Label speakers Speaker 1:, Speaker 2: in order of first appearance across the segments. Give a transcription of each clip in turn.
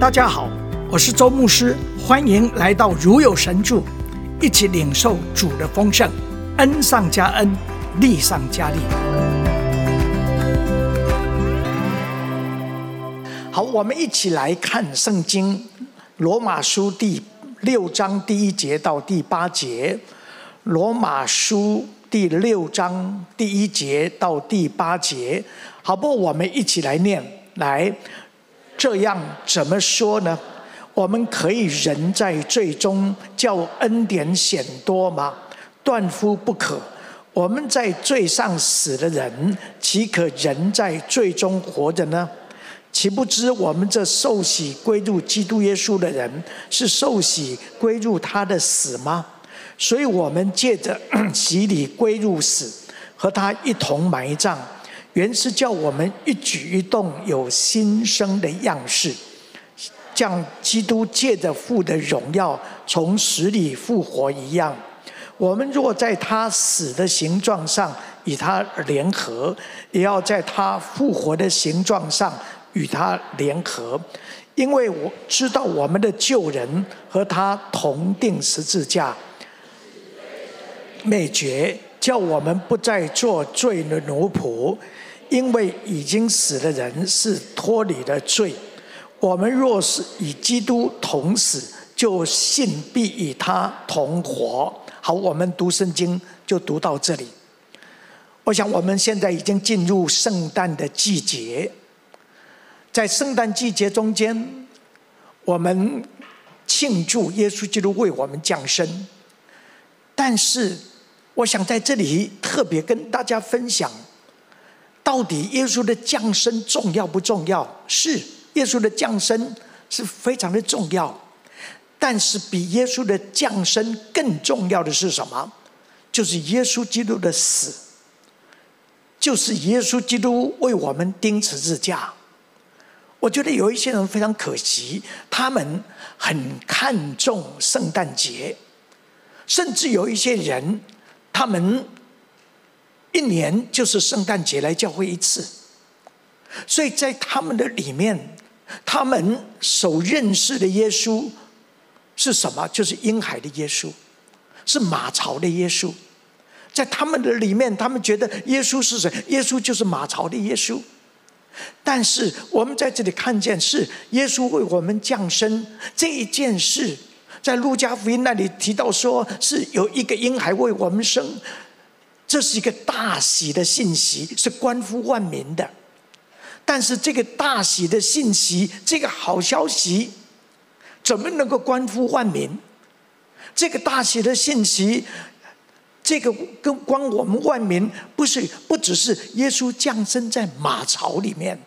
Speaker 1: 大家好，我是周牧师，欢迎来到如有神助，一起领受主的丰盛，恩上加恩，力上加力。好，我们一起来看圣经，罗马书第六章第一节到第八节，罗马书第六章第一节到第八节，好不好？我们一起来念，来。这样怎么说呢？我们可以人在罪中，叫恩典显多吗？断乎不可！我们在罪上死的人，岂可人在罪中活着呢？岂不知我们这受洗归入基督耶稣的人，是受洗归入他的死吗？所以我们借着 洗礼归入死，和他一同埋葬。原是叫我们一举一动有新生的样式，像基督借着父的荣耀从死里复活一样。我们若在他死的形状上与他联合，也要在他复活的形状上与他联合，因为我知道我们的旧人和他同钉十字架，灭绝，叫我们不再做罪的奴仆。因为已经死的人是脱离了罪，我们若是与基督同死，就信必与他同活。好，我们读圣经就读到这里。我想我们现在已经进入圣诞的季节，在圣诞季节中间，我们庆祝耶稣基督为我们降生。但是，我想在这里特别跟大家分享。到底耶稣的降生重要不重要？是，耶稣的降生是非常的重要，但是比耶稣的降生更重要的是什么？就是耶稣基督的死，就是耶稣基督为我们钉十字架。我觉得有一些人非常可惜，他们很看重圣诞节，甚至有一些人，他们。一年就是圣诞节来教会一次，所以在他们的里面，他们所认识的耶稣是什么？就是婴孩的耶稣，是马槽的耶稣。在他们的里面，他们觉得耶稣是谁？耶稣就是马槽的耶稣。但是我们在这里看见，是耶稣为我们降生这一件事，在路加福音那里提到说，是有一个婴孩为我们生。这是一个大喜的信息，是关乎万民的。但是这个大喜的信息，这个好消息，怎么能够关乎万民？这个大喜的信息，这个跟关我们万民，不是不只是耶稣降生在马槽里面，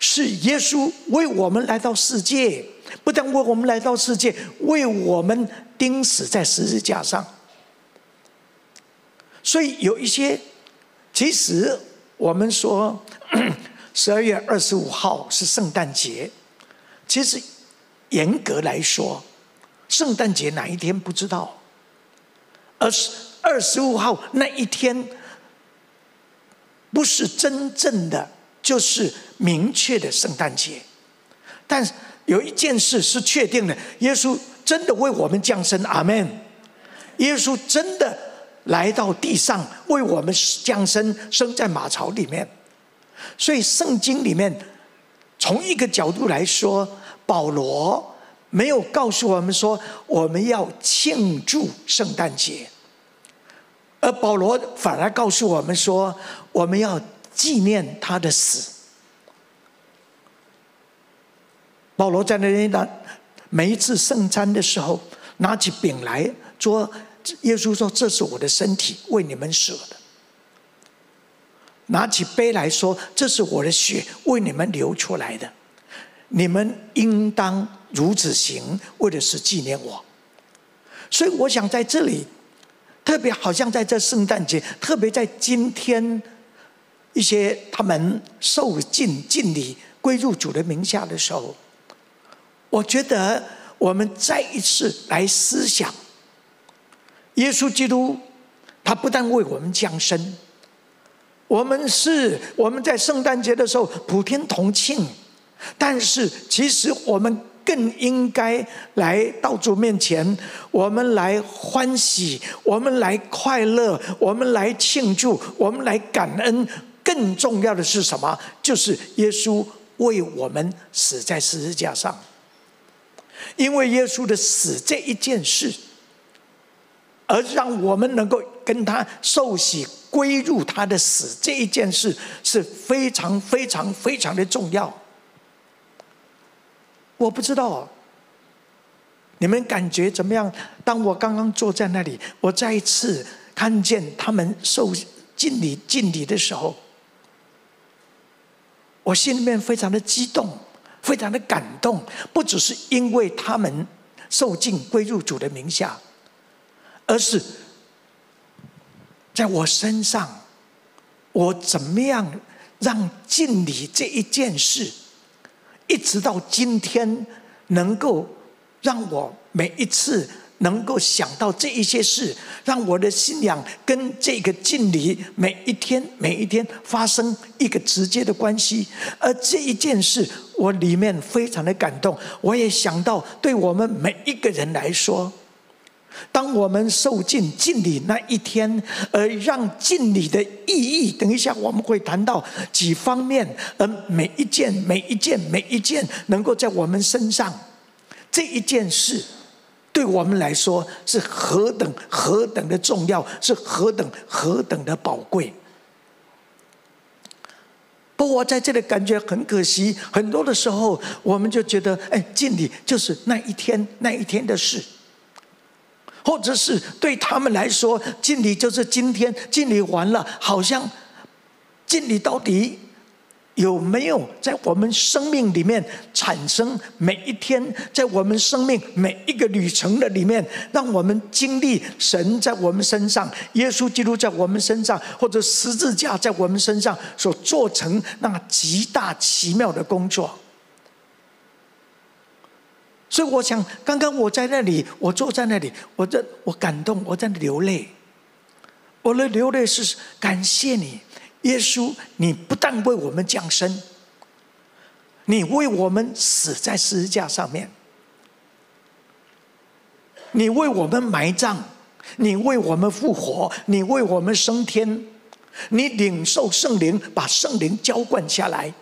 Speaker 1: 是耶稣为我们来到世界，不但为我们来到世界，为我们钉死在十字架上。所以有一些，其实我们说 十二月二十五号是圣诞节，其实严格来说，圣诞节哪一天不知道，而是二十五号那一天，不是真正的就是明确的圣诞节，但有一件事是确定的，耶稣真的为我们降生，阿门。耶稣真的。来到地上为我们降生，生在马槽里面。所以圣经里面，从一个角度来说，保罗没有告诉我们说我们要庆祝圣诞节，而保罗反而告诉我们说我们要纪念他的死。保罗在那里每一次圣餐的时候，拿起饼来做。耶稣说：“这是我的身体，为你们舍的。”拿起杯来说：“这是我的血，为你们流出来的。你们应当如此行，为的是纪念我。”所以，我想在这里，特别好像在这圣诞节，特别在今天，一些他们受尽敬礼归入主的名下的时候，我觉得我们再一次来思想。耶稣基督，他不但为我们降生，我们是我们在圣诞节的时候普天同庆，但是其实我们更应该来到主面前，我们来欢喜，我们来快乐，我们来庆祝，我们来感恩。更重要的是什么？就是耶稣为我们死在十字架上。因为耶稣的死这一件事，而让我们能够跟他受洗归入他的死这一件事，是非常非常非常的重要。我不知道你们感觉怎么样？当我刚刚坐在那里，我再一次看见他们受敬礼敬礼的时候，我心里面非常的激动。非常的感动，不只是因为他们受敬归入主的名下，而是在我身上，我怎么样让敬礼这一件事，一直到今天，能够让我每一次。能够想到这一些事，让我的信仰跟这个敬礼每一天每一天发生一个直接的关系，而这一件事我里面非常的感动。我也想到，对我们每一个人来说，当我们受尽敬礼那一天，而让敬礼的意义，等一下我们会谈到几方面，而每一件每一件每一件能够在我们身上这一件事。对我们来说是何等何等的重要，是何等何等的宝贵。不过我在这里感觉很可惜，很多的时候我们就觉得，哎，敬礼就是那一天那一天的事，或者是对他们来说，敬礼就是今天敬礼完了，好像敬礼到底。有没有在我们生命里面产生每一天，在我们生命每一个旅程的里面，让我们经历神在我们身上，耶稣基督在我们身上，或者十字架在我们身上所做成那极大奇妙的工作？所以我想，刚刚我在那里，我坐在那里，我在我感动，我在流泪，我的流泪是感谢你。耶稣，你不但为我们降生，你为我们死在十字架上面，你为我们埋葬，你为我们复活，你为我们升天，你领受圣灵，把圣灵浇灌下来，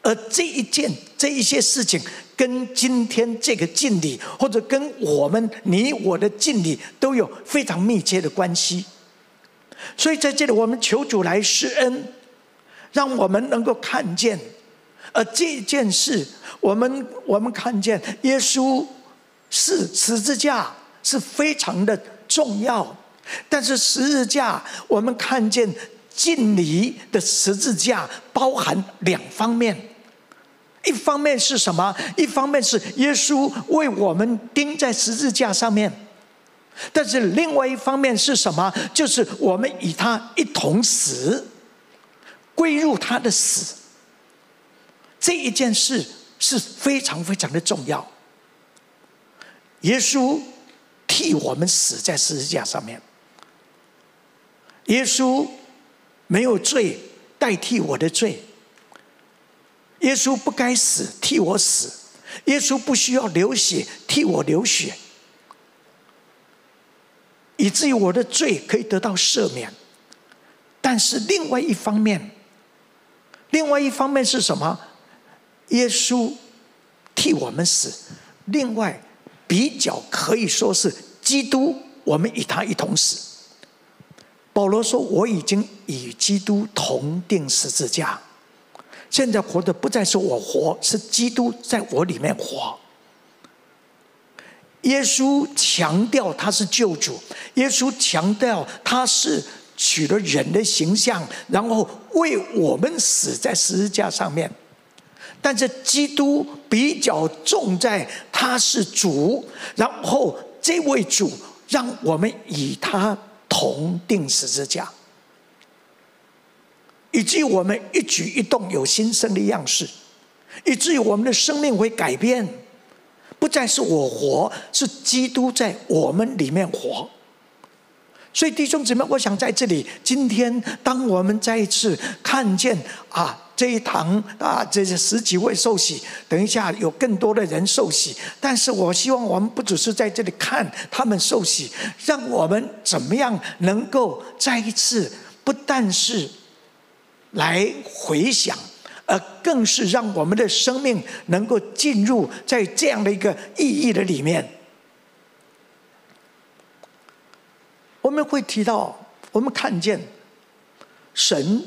Speaker 1: 而这一件、这一些事情，跟今天这个敬礼，或者跟我们你我的敬礼，都有非常密切的关系。所以在这里，我们求主来施恩，让我们能够看见，而这件事，我们我们看见耶稣是十字架是非常的重要，但是十字架我们看见敬礼的十字架包含两方面，一方面是什么？一方面是耶稣为我们钉在十字架上面。但是另外一方面是什么？就是我们与他一同死，归入他的死。这一件事是非常非常的重要。耶稣替我们死在十字架上面。耶稣没有罪，代替我的罪。耶稣不该死，替我死。耶稣不需要流血，替我流血。以至于我的罪可以得到赦免，但是另外一方面，另外一方面是什么？耶稣替我们死，另外比较可以说是基督，我们与他一同死。保罗说：“我已经与基督同钉十字架，现在活的不再是我活，是基督在我里面活。”耶稣强调他是救主，耶稣强调他是取了人的形象，然后为我们死在十字架上面。但是基督比较重在他是主，然后这位主让我们与他同钉十字架，以至于我们一举一动有新生的样式，以至于我们的生命会改变。不再是我活，是基督在我们里面活。所以弟兄姊妹，我想在这里，今天当我们再一次看见啊，这一堂啊，这些十几位受洗，等一下有更多的人受洗。但是我希望我们不只是在这里看他们受洗，让我们怎么样能够再一次，不但是来回想，而更是让我们的生命能够进入在这样的一个意义的里面。我们会提到，我们看见神。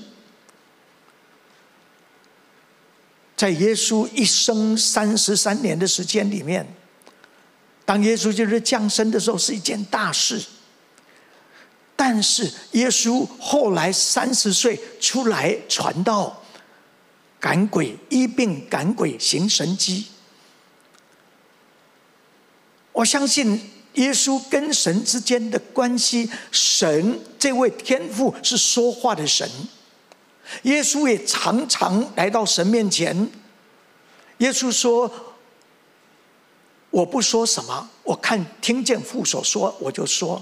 Speaker 1: 在耶稣一生三十三年的时间里面，当耶稣就是降生的时候是一件大事。但是耶稣后来三十岁出来传道、赶鬼、医病、赶鬼、行神迹。我相信耶稣跟神之间的关系，神这位天父是说话的神。耶稣也常常来到神面前。耶稣说：“我不说什么，我看听见父所说，我就说；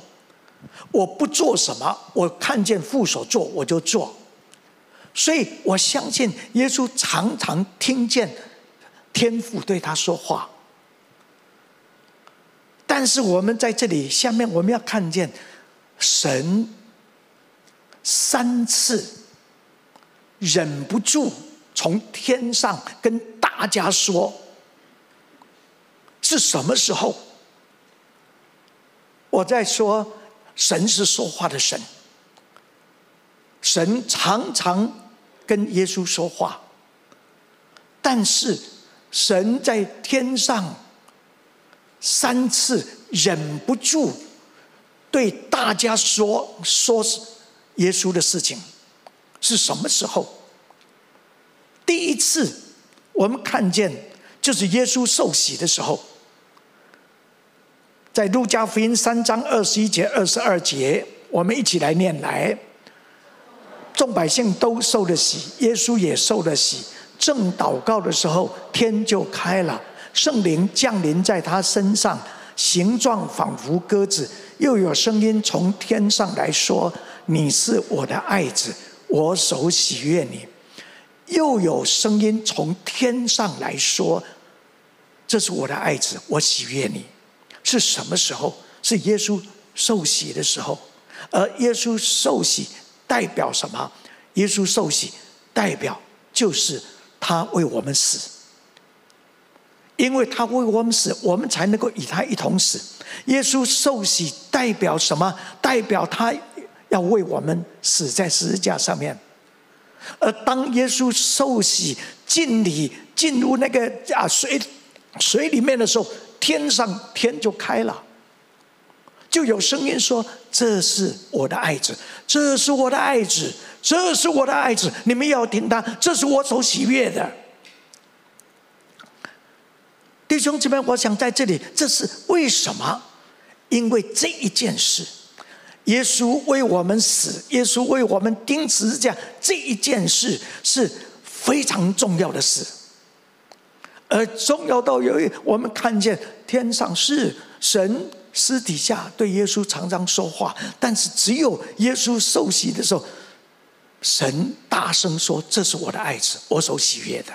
Speaker 1: 我不做什么，我看见父所做，我就做。所以我相信耶稣常常听见天父对他说话。但是我们在这里下面，我们要看见神三次。”忍不住从天上跟大家说：“是什么时候？”我在说，神是说话的神。神常常跟耶稣说话，但是神在天上三次忍不住对大家说，说耶稣的事情。是什么时候？第一次我们看见就是耶稣受洗的时候，在路加福音三章二十一节、二十二节，我们一起来念来。众百姓都受了洗，耶稣也受了洗。正祷告的时候，天就开了，圣灵降临在他身上，形状仿佛鸽子，又有声音从天上来说：“你是我的爱子。”我所喜悦你，又有声音从天上来说：“这是我的爱子，我喜悦你。”是什么时候？是耶稣受洗的时候。而耶稣受洗代表什么？耶稣受洗代表就是他为我们死，因为他为我们死，我们才能够与他一同死。耶稣受洗代表什么？代表他。要为我们死在十字架上面，而当耶稣受洗敬礼进入那个啊水水里面的时候，天上天就开了，就有声音说：“这是我的爱子，这是我的爱子，这是我的爱子，你们要听他，这是我所喜悦的。”弟兄姊妹，我想在这里，这是为什么？因为这一件事。耶稣为我们死，耶稣为我们钉十字架，这一件事是非常重要的事，而重要到有一我们看见天上是神私底下对耶稣常常说话，但是只有耶稣受洗的时候，神大声说：“这是我的爱子，我所喜悦的。”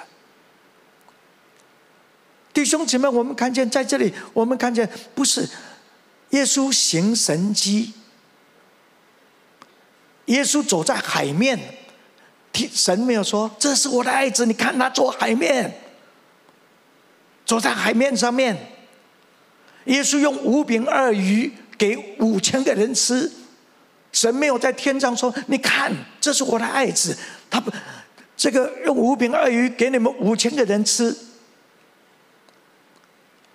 Speaker 1: 弟兄姐妹，我们看见在这里，我们看见不是耶稣行神迹。耶稣走在海面，神没有说：“这是我的爱子，你看他走海面，走在海面上面。”耶稣用五饼二鱼给五千个人吃，神没有在天上说：“你看，这是我的爱子，他不，这个用五饼二鱼给你们五千个人吃。”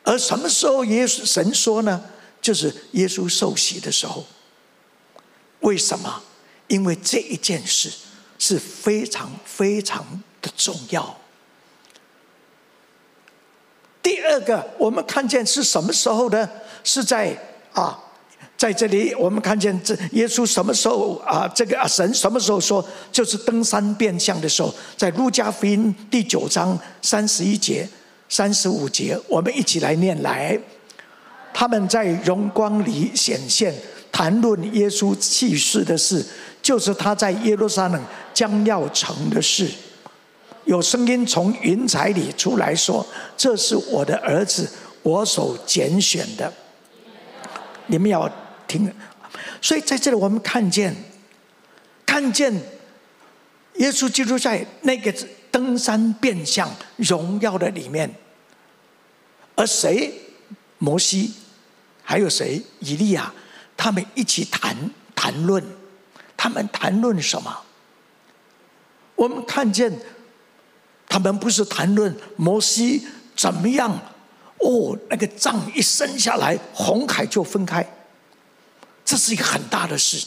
Speaker 1: 而什么时候耶稣神说呢？就是耶稣受洗的时候。为什么？因为这一件事是非常非常的重要。第二个，我们看见是什么时候呢？是在啊，在这里我们看见这耶稣什么时候啊？这个啊神什么时候说？就是登山变相的时候，在路加福音第九章三十一节、三十五节，我们一起来念来。他们在荣光里显现，谈论耶稣去世的事。就是他在耶路撒冷将要成的事，有声音从云彩里出来说：“这是我的儿子，我所拣选的。”你们要听。所以在这里，我们看见，看见耶稣基督在那个登山变相荣耀的里面，而谁？摩西，还有谁？以利亚，他们一起谈谈论，他们谈论什么？我们看见。他们不是谈论摩西怎么样哦，那个杖一伸下来，红海就分开，这是一个很大的事。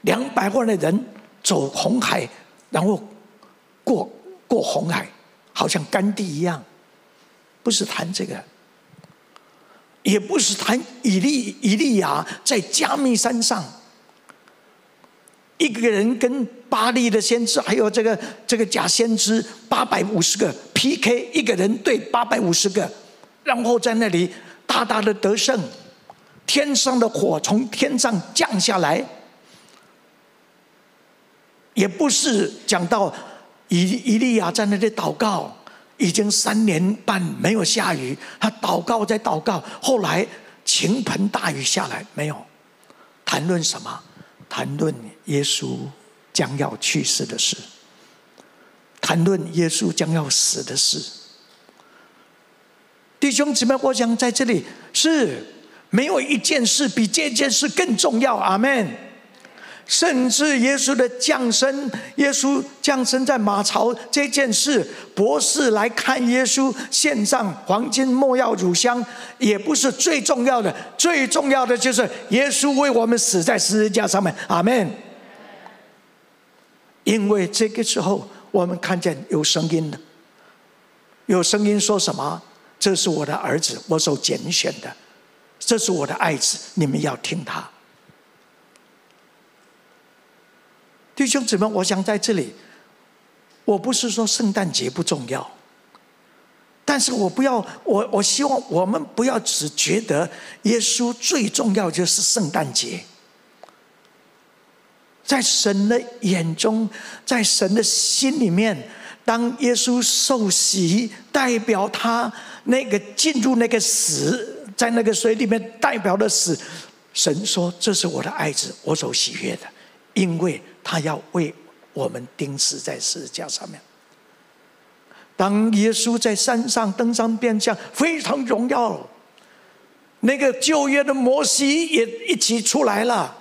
Speaker 1: 两百万的人走红海，然后过过红海，好像干地一样。不是谈这个，也不是谈以利以利亚在加密山上。一个人跟巴力的先知，还有这个这个假先知八百五十个 PK，一个人对八百五十个，然后在那里大大的得胜，天上的火从天上降下来，也不是讲到以以利亚在那里祷告，已经三年半没有下雨，他祷告在祷告，后来倾盆大雨下来，没有谈论什么。谈论你耶稣将要去世的事，谈论耶稣将要死的事。弟兄姊妹，我想在这里是没有一件事比这件事更重要。阿门。甚至耶稣的降生，耶稣降生在马槽这件事，博士来看耶稣献上黄金、莫药、乳香，也不是最重要的。最重要的就是耶稣为我们死在十字架上面。阿门。因为这个时候，我们看见有声音了，有声音说什么？这是我的儿子，我所拣选的，这是我的爱子，你们要听他。弟兄姊妹，我想在这里，我不是说圣诞节不重要，但是我不要，我我希望我们不要只觉得耶稣最重要就是圣诞节，在神的眼中，在神的心里面，当耶稣受洗，代表他那个进入那个死，在那个水里面代表的死，神说：“这是我的爱子，我所喜悦的。”因为他要为我们钉死在十字架上面。当耶稣在山上登山变相，非常荣耀，那个旧约的摩西也一起出来了，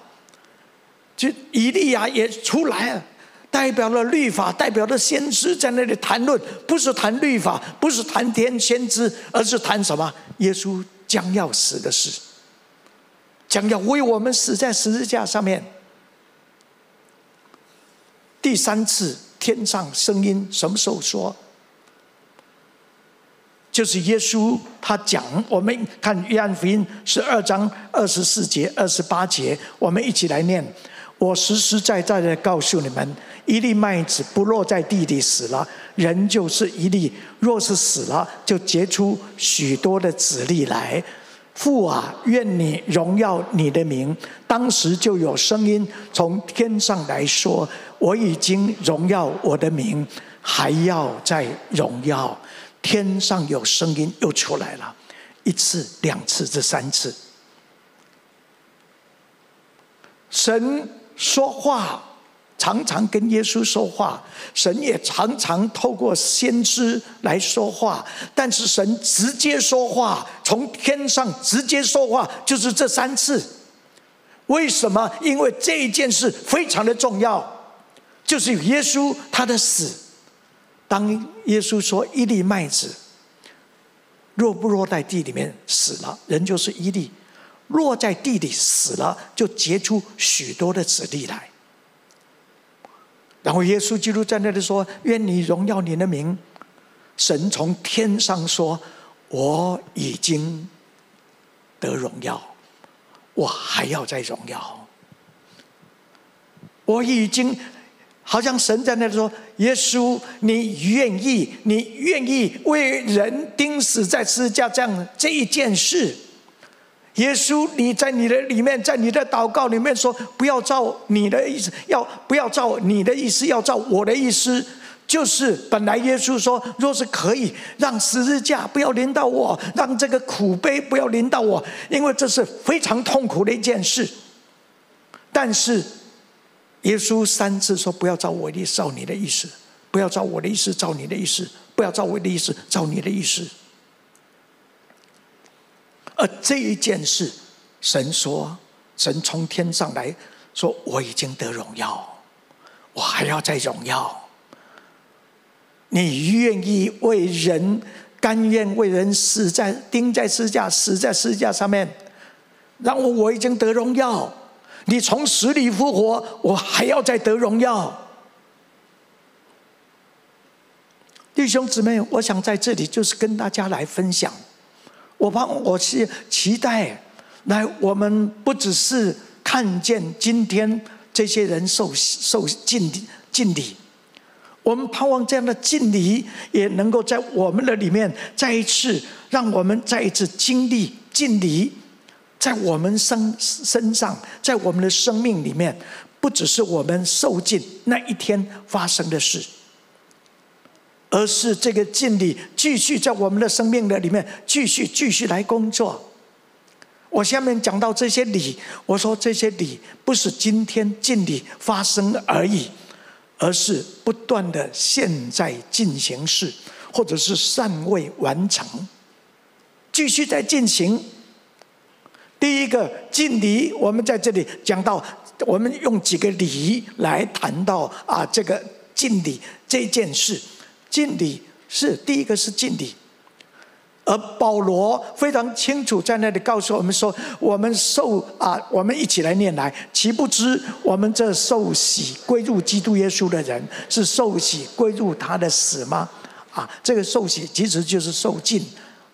Speaker 1: 就以利亚也出来了，代表了律法，代表了先知在那里谈论，不是谈律法，不是谈天先知，而是谈什么？耶稣将要死的事，将要为我们死在十字架上面。第三次天上声音什么时候说？就是耶稣他讲，我们看约翰福音十二章二十四节、二十八节，我们一起来念。我实实在在的告诉你们，一粒麦子不落在地里死了，人就是一粒；若是死了，就结出许多的子粒来。父啊，愿你荣耀你的名。当时就有声音从天上来说：“我已经荣耀我的名，还要再荣耀。”天上有声音又出来了，一次、两次、这三次，神说话。常常跟耶稣说话，神也常常透过先知来说话，但是神直接说话，从天上直接说话，就是这三次。为什么？因为这一件事非常的重要，就是耶稣他的死。当耶稣说一粒麦子，若不落在地里面死了，人就是一粒；落在地里死了，就结出许多的子粒来。然后耶稣基督在那里说：“愿你荣耀你的名。”神从天上说：“我已经得荣耀，我还要再荣耀。我已经，好像神在那里说：‘耶稣，你愿意，你愿意为人钉死在十字架这样这一件事。’”耶稣，你在你的里面，在你的祷告里面说：“不要照你的意思，要不要照你的意思，要照我的意思。”就是本来耶稣说，若是可以让十字架不要临到我，让这个苦杯不要临到我，因为这是非常痛苦的一件事。但是耶稣三次说：“不要照我的意思，照你的意思；不要照我的意思，照你的意思；不要照我的意思，照你的意思。”而这一件事，神说：“神从天上来说，我已经得荣耀。”我还要再荣耀。你愿意为人，甘愿为人死在钉在十架，死在十架上面，让我我已经得荣耀。你从死里复活，我还要再得荣耀。弟兄姊妹，我想在这里就是跟大家来分享。我盼我是期待，来我们不只是看见今天。这些人受受敬敬礼，我们盼望这样的敬礼也能够在我们的里面再一次，让我们再一次经历敬礼，在我们身身上，在我们的生命里面，不只是我们受尽那一天发生的事，而是这个敬礼继续在我们的生命的里面继续继续来工作。我下面讲到这些礼，我说这些礼不是今天敬礼发生而已，而是不断的现在进行式，或者是尚未完成，继续在进行。第一个敬礼，我们在这里讲到，我们用几个礼来谈到啊，这个敬礼这件事，敬礼是第一个是敬礼。而保罗非常清楚在那里告诉我们说：“我们受啊，我们一起来念来，岂不知我们这受洗归入基督耶稣的人，是受洗归入他的死吗？啊，这个受洗其实就是受尽，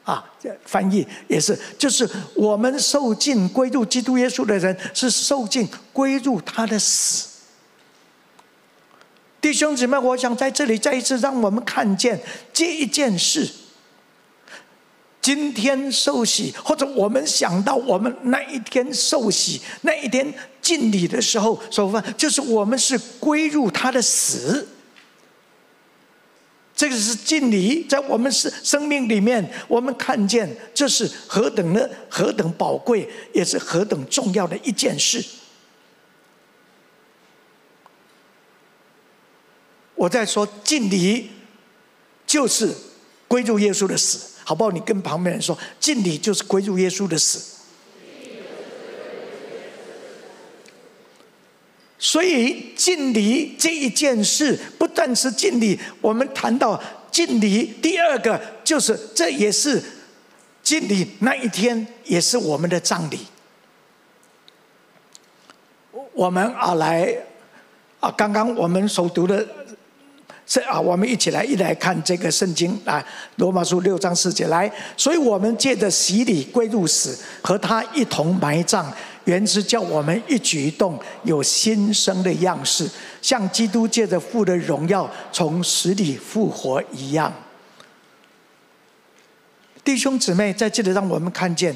Speaker 1: 啊，翻译也是，就是我们受尽归入基督耶稣的人，是受尽归入他的死。弟兄姊妹，我想在这里再一次让我们看见这一件事。”今天受洗，或者我们想到我们那一天受洗，那一天敬礼的时候，所犯就是我们是归入他的死。这个是敬礼，在我们是生命里面，我们看见这是何等的何等宝贵，也是何等重要的一件事。我在说敬礼，就是归入耶稣的死。好不好？你跟旁边人说，敬礼就是归入耶稣的死。所以敬礼这一件事，不但是敬礼，我们谈到敬礼，第二个就是这也是敬礼那一天，也是我们的葬礼。我们啊来啊，刚刚我们所读的。这啊，我们一起来一来看这个圣经啊，《罗马书》六章四节来。所以我们借着洗礼归入死，和他一同埋葬，原是叫我们一举一动有新生的样式，像基督借着父的荣耀从死里复活一样。弟兄姊妹，在这里让我们看见，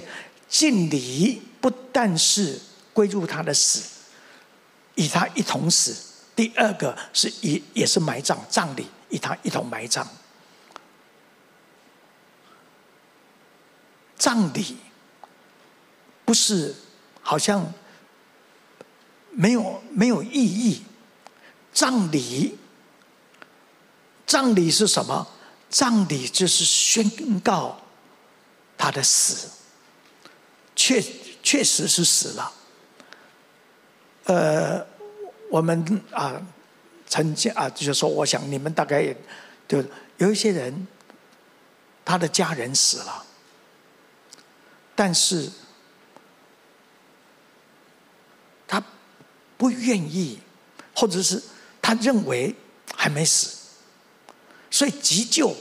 Speaker 1: 敬礼不但是归入他的死，与他一同死。第二个是一也是埋葬葬礼，与他一同埋葬。葬礼不是好像没有没有意义。葬礼，葬礼是什么？葬礼就是宣告他的死，确确实是死了。呃。我们啊，曾经啊，就是说，我想你们大概也就有一些人，他的家人死了，但是他不愿意，或者是他认为还没死，所以急救，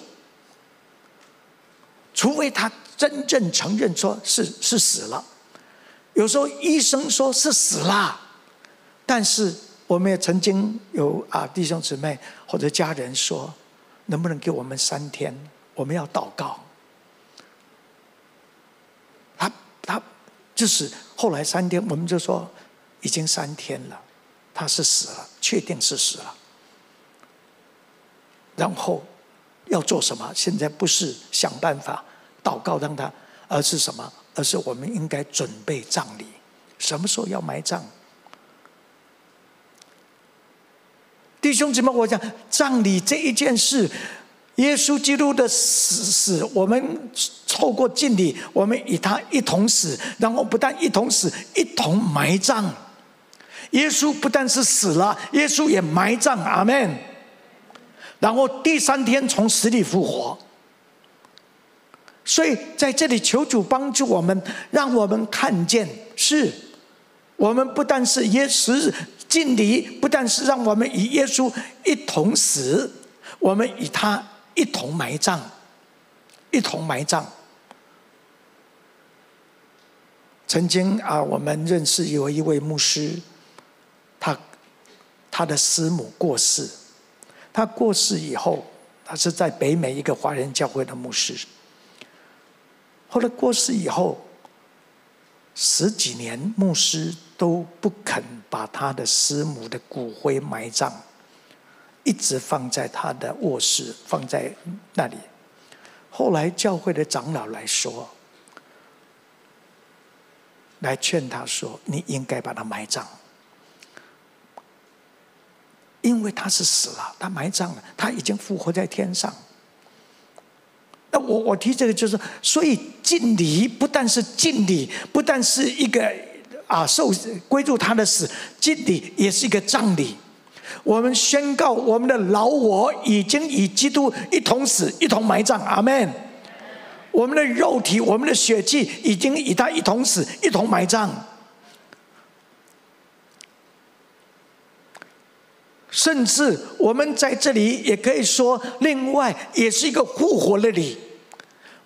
Speaker 1: 除非他真正承认说是是死了，有时候医生说是死了，但是。我们也曾经有啊弟兄姊妹或者家人说，能不能给我们三天？我们要祷告。他他就是后来三天，我们就说已经三天了，他是死了，确定是死了。然后要做什么？现在不是想办法祷告让他，而是什么？而是我们应该准备葬礼。什么时候要埋葬？弟兄姊妹，我讲葬礼这一件事，耶稣基督的死死，我们透过敬礼，我们与他一同死，然后不但一同死，一同埋葬。耶稣不但是死了，耶稣也埋葬，阿门。然后第三天从死里复活。所以在这里求主帮助我们，让我们看见是，我们不但是耶稣。敬礼不但是让我们与耶稣一同死，我们与他一同埋葬，一同埋葬。曾经啊，我们认识有一位牧师，他他的师母过世，他过世以后，他是在北美一个华人教会的牧师。后来过世以后，十几年牧师都不肯把他的师母的骨灰埋葬，一直放在他的卧室，放在那里。后来教会的长老来说，来劝他说：“你应该把他埋葬，因为他是死了，他埋葬了，他已经复活在天上。”那我我提这个就是，所以敬礼不但是敬礼，不但是一个。啊，受归入他的死，敬礼也是一个葬礼。我们宣告，我们的老我已经与基督一同死，一同埋葬。阿门。我们的肉体，我们的血气，已经与他一同死，一同埋葬。甚至我们在这里也可以说，另外也是一个复活的礼，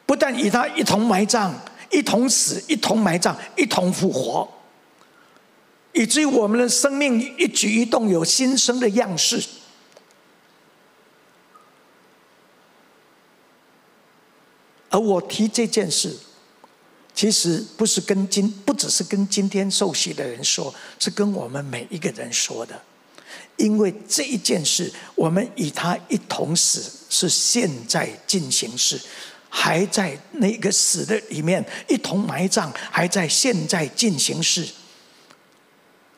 Speaker 1: 不但与他一同埋葬，一同死，一同埋葬，一同复活。以至于我们的生命一举一动有新生的样式，而我提这件事，其实不是跟今不只是跟今天受洗的人说，是跟我们每一个人说的，因为这一件事，我们与他一同死，是现在进行式，还在那个死的里面一同埋葬，还在现在进行式。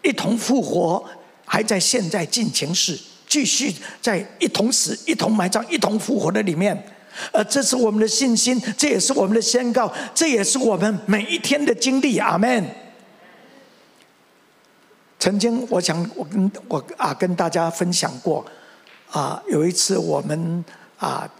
Speaker 1: 一同复活，还在现在进行时，继续在一同死、一同埋葬、一同复活的里面。而这是我们的信心，这也是我们的宣告，这也是我们每一天的经历。阿门。曾经，我想我跟我啊跟大家分享过，啊有一次我们啊。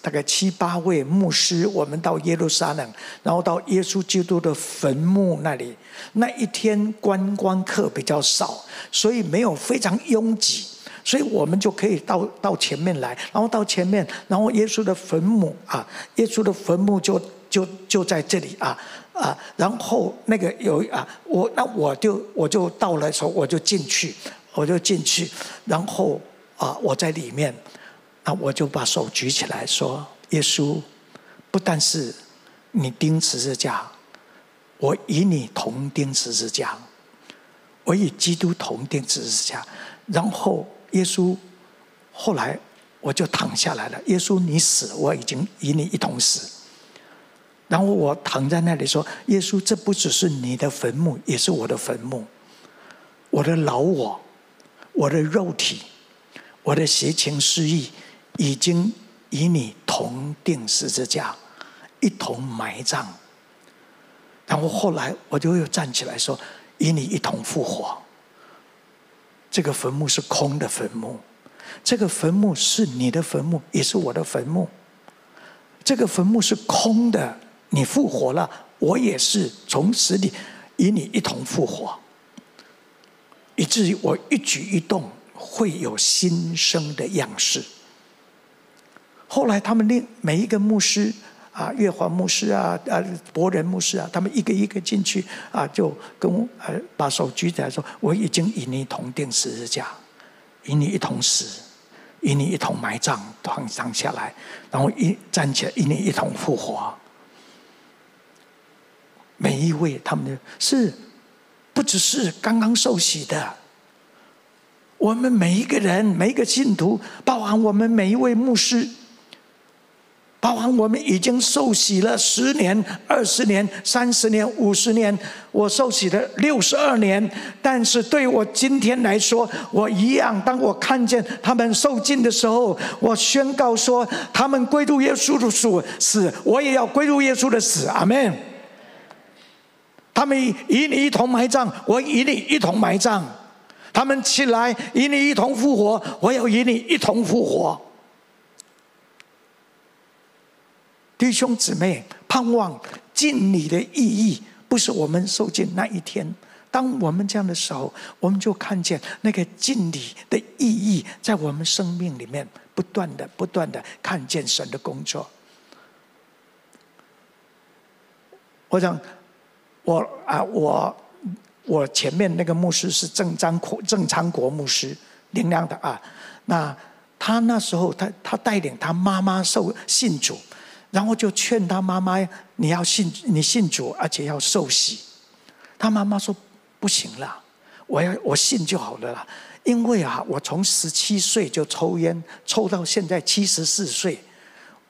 Speaker 1: 大概七八位牧师，我们到耶路撒冷，然后到耶稣基督的坟墓那里。那一天观光客比较少，所以没有非常拥挤，所以我们就可以到到前面来。然后到前面，然后耶稣的坟墓啊，耶稣的坟墓就就就在这里啊啊。然后那个有啊，我那我就我就到了时候，我就进去，我就进去，然后啊，我在里面。那我就把手举起来说：“耶稣，不但是你钉十字架，我与你同钉十字架，我与基督同钉十字架。然后耶稣，后来我就躺下来了。耶稣，你死，我已经与你一同死。然后我躺在那里说：耶稣，这不只是你的坟墓，也是我的坟墓。我的老我，我的肉体，我的邪情私欲。”已经与你同钉十字架，一同埋葬。然后后来我就又站起来说：“与你一同复活。”这个坟墓是空的坟墓，这个坟墓是你的坟墓，也是我的坟墓。这个坟墓是空的，你复活了，我也是从死里与你一同复活，以至于我一举一动会有新生的样式。后来他们另每一个牧师啊，月华牧师啊，呃、啊，博仁牧师啊，他们一个一个进去啊，就跟我呃把手举起来说：“我已经与你同钉十字架，与你一同死，与你一同埋葬，躺躺下来，然后一站起来，与你一同复活。”每一位他们的是不只是刚刚受洗的，我们每一个人，每一个信徒，包含我们每一位牧师。包含我们已经受洗了十年、二十年、三十年、五十年，我受洗了六十二年。但是对我今天来说，我一样。当我看见他们受尽的时候，我宣告说：他们归入耶稣的死，我也要归入耶稣的死。阿门。他们与你一同埋葬，我与你一同埋葬；他们起来与你一同复活，我要与你一同复活。弟兄姊妹，盼望敬礼的意义，不是我们受尽那一天。当我们这样的时候，我们就看见那个敬礼的意义，在我们生命里面不断的、不断的看见神的工作。我想，我啊，我我前面那个牧师是郑章国、郑昌国牧师，灵良的啊。那他那时候，他他带领他妈妈受信主。然后就劝他妈妈：“你要信，你信主，而且要受洗。”他妈妈说：“不行了，我要我信就好了啦。因为啊，我从十七岁就抽烟，抽到现在七十四岁，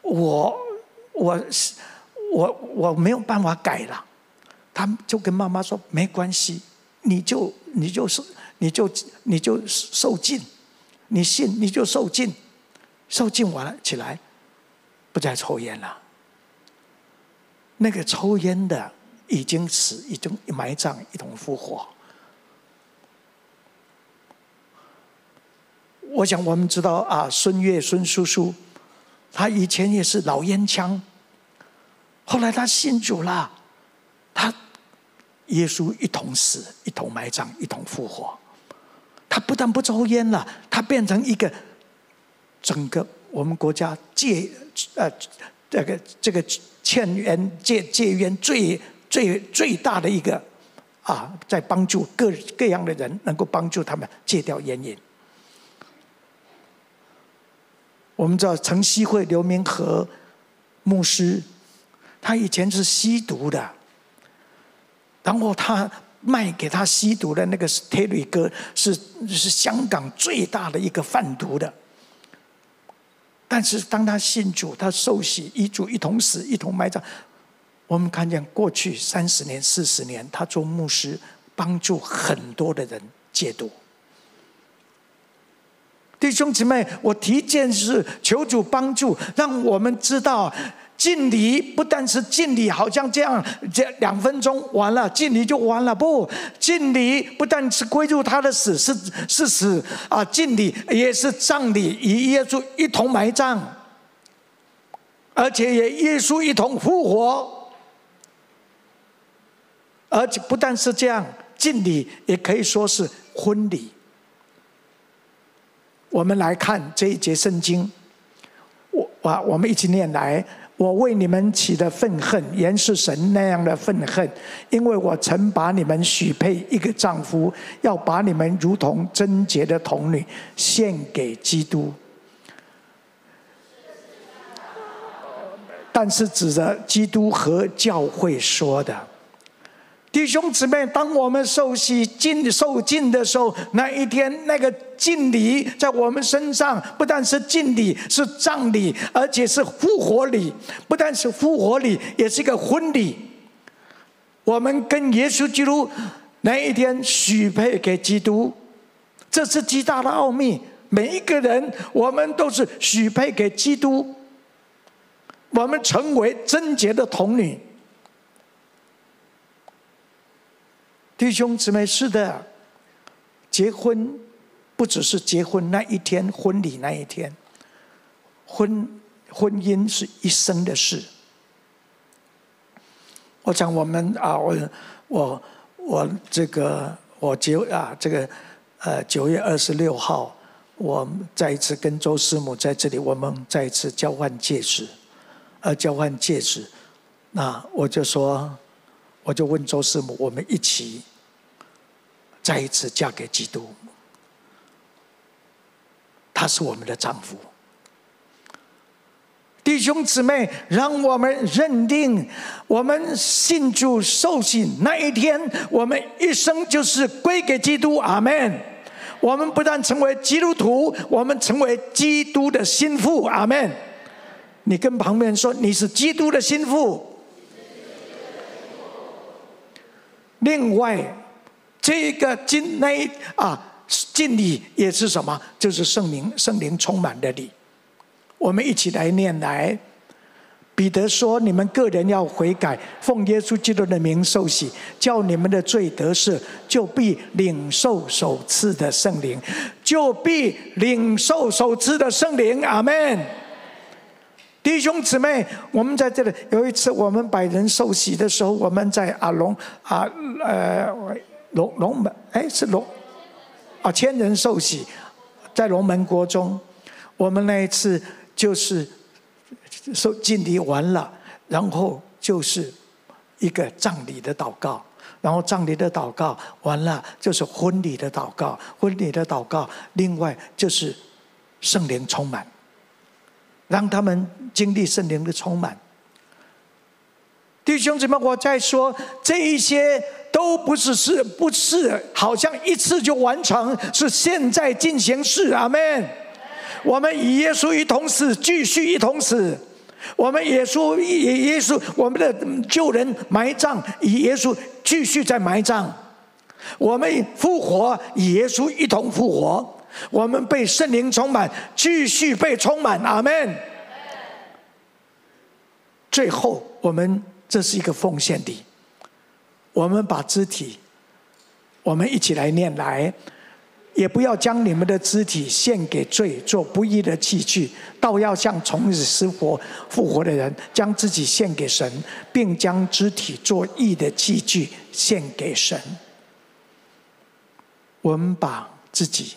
Speaker 1: 我我我我没有办法改了。”他就跟妈妈说：“没关系，你就你就是你就你就受尽，你信你就受尽，受尽完了起来。”不再抽烟了。那个抽烟的已经死，已经埋葬，一同复活。我想我们知道啊，孙悦孙叔叔，他以前也是老烟枪，后来他信主了，他耶稣一同死，一同埋葬，一同复活。他不但不抽烟了，他变成一个整个。我们国家戒呃，这个这个劝烟戒戒烟最最最大的一个啊，在帮助各各样的人，能够帮助他们戒掉烟瘾。我们知道陈希慧刘明和牧师，他以前是吸毒的，然后他卖给他吸毒的那个铁铝哥是是香港最大的一个贩毒的。但是当他信主，他受洗，与主一同死，一同埋葬。我们看见过去三十年、四十年，他做牧师，帮助很多的人戒毒。弟兄姊妹，我提件事，求主帮助，让我们知道。敬礼不但是敬礼，好像这样，这两分钟完了，敬礼就完了。不，敬礼不但是归入他的死，是是死啊！敬礼也是葬礼，与耶稣一同埋葬，而且也耶稣一同复活。而且不但是这样，敬礼也可以说是婚礼。我们来看这一节圣经，我啊，我们一起念来。我为你们起的愤恨，原是神那样的愤恨，因为我曾把你们许配一个丈夫，要把你们如同贞洁的童女献给基督。但是指着基督和教会说的。弟兄姊妹，当我们受洗敬受敬的时候，那一天那个敬礼在我们身上，不但是敬礼，是葬礼，而且是复活礼。不但是复活礼，也是一个婚礼。我们跟耶稣基督那一天许配给基督，这是极大的奥秘。每一个人，我们都是许配给基督，我们成为贞洁的童女。弟兄姊妹，是的，结婚不只是结婚那一天，婚礼那一天，婚婚姻是一生的事。我讲我们啊，我我我这个我九啊，这个呃九月二十六号，我再一次跟周师母在这里，我们再一次交换戒指，呃，交换戒指。那我就说。我就问周师母，我们一起再一次嫁给基督，他是我们的丈夫。弟兄姊妹，让我们认定，我们信主受洗那一天，我们一生就是归给基督。阿门。我们不但成为基督徒，我们成为基督的心腹。阿门。你跟旁边说，你是基督的心腹。另外，这个敬那啊敬礼也是什么？就是圣灵圣灵充满的礼。我们一起来念来。彼得说：“你们个人要悔改，奉耶稣基督的名受洗，叫你们的罪得赦，就必领受首次的圣灵，就必领受首次的圣灵。”阿门。弟兄姊妹，我们在这里有一次，我们百人受洗的时候，我们在阿龙啊呃龙龙门哎是龙啊千人受洗，在龙门国中，我们那一次就是。受敬礼完了，然后就是一个葬礼的祷告，然后葬礼的祷告完了，就是婚礼的祷告，婚礼的祷告，另外就是圣灵充满，让他们经历圣灵的充满。弟兄姊妹，我在说这一些都不是是不是好像一次就完成，是现在进行式。阿门。我们与耶稣一同死，继续一同死。我们耶稣与耶稣，我们的旧人埋葬，与耶稣继续在埋葬。我们复活，与耶稣一同复活。我们被圣灵充满，继续被充满。阿门。最后，我们这是一个奉献礼。我们把肢体，我们一起来念来。也不要将你们的肢体献给罪，做不义的器具，倒要像从死活复活的人，将自己献给神，并将肢体做义的器具献给神。我们把自己，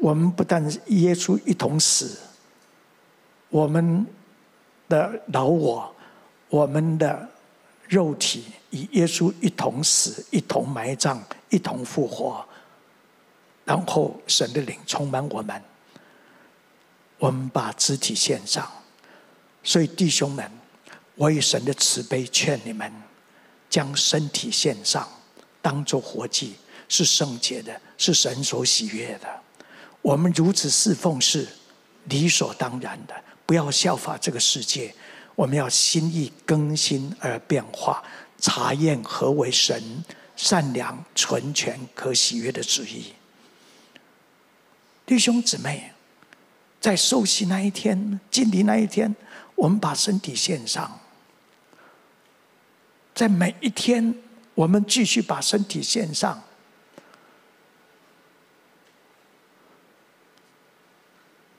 Speaker 1: 我们不但耶稣一同死，我们的老我，我们的肉体与耶稣一同死，一同埋葬，一同复活。然后神的灵充满我们，我们把肢体献上。所以弟兄们，我以神的慈悲劝你们，将身体献上，当作活祭，是圣洁的，是神所喜悦的。我们如此侍奉是理所当然的，不要效法这个世界。我们要心意更新而变化，查验何为神善良、纯全、可喜悦的旨意。弟兄姊妹，在受洗那一天、敬礼那一天，我们把身体献上。在每一天，我们继续把身体献上。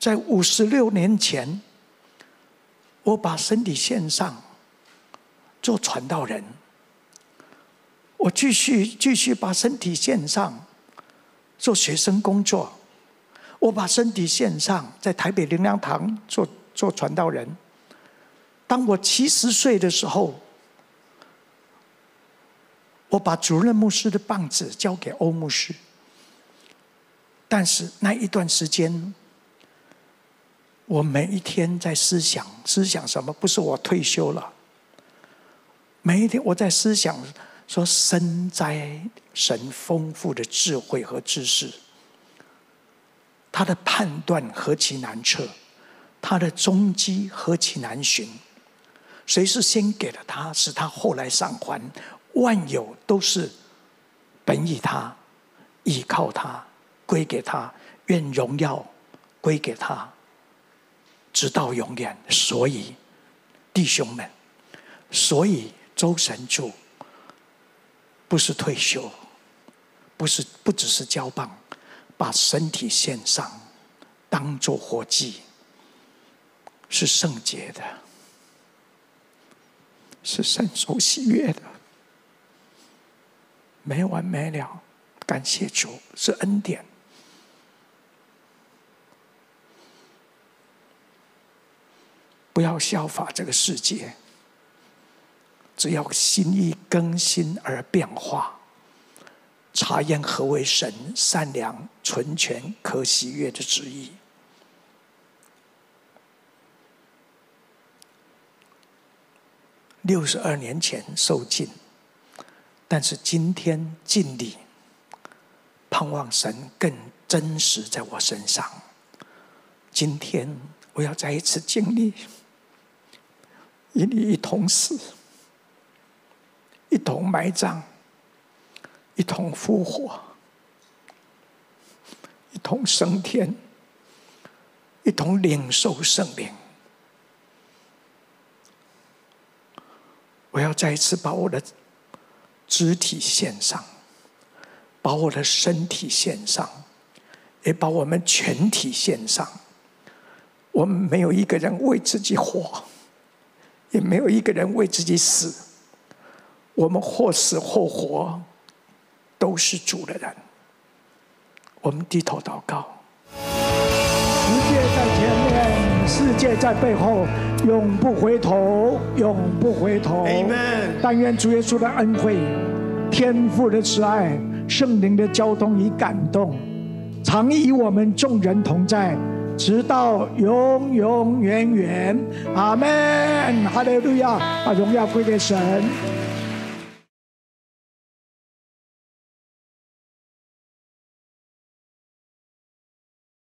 Speaker 1: 在五十六年前，我把身体献上，做传道人。我继续继续把身体献上，做学生工作。我把身体献上，在台北灵粮堂做做传道人。当我七十岁的时候，我把主任牧师的棒子交给欧牧师。但是那一段时间，我每一天在思想，思想什么？不是我退休了，每一天我在思想说，深哉神丰富的智慧和知识。他的判断何其难测，他的踪迹何其难寻。谁是先给了他，使他后来偿还？万有都是本以他，依靠他，归给他。愿荣耀归给他，直到永远。所以，弟兄们，所以周神主不是退休，不是不只是交棒。把身体献上，当做活祭，是圣洁的，是神所喜悦的，没完没了。感谢主，是恩典。不要效法这个世界，只要心意更新而变化。查验何为神善良、纯全、可喜悦的旨意。六十二年前受尽，但是今天敬礼，盼望神更真实在我身上。今天我要再一次经历，与你一同死，一同埋葬，一同复活，一同升天，一同领受圣灵。我要再一次把我的肢体献上，把我的身体献上，也把我们全体献上。我们没有一个人为自己活，也没有一个人为自己死。我们或死或活，都是主的人。我们低头祷告。世界在前面，世界在背后。永不回头，永不回头。但愿主耶稣的恩惠、天父的慈爱、圣灵的交通与感动，常与我们众人同在，直到永永远远。阿门。哈利路亚，把荣耀归给神。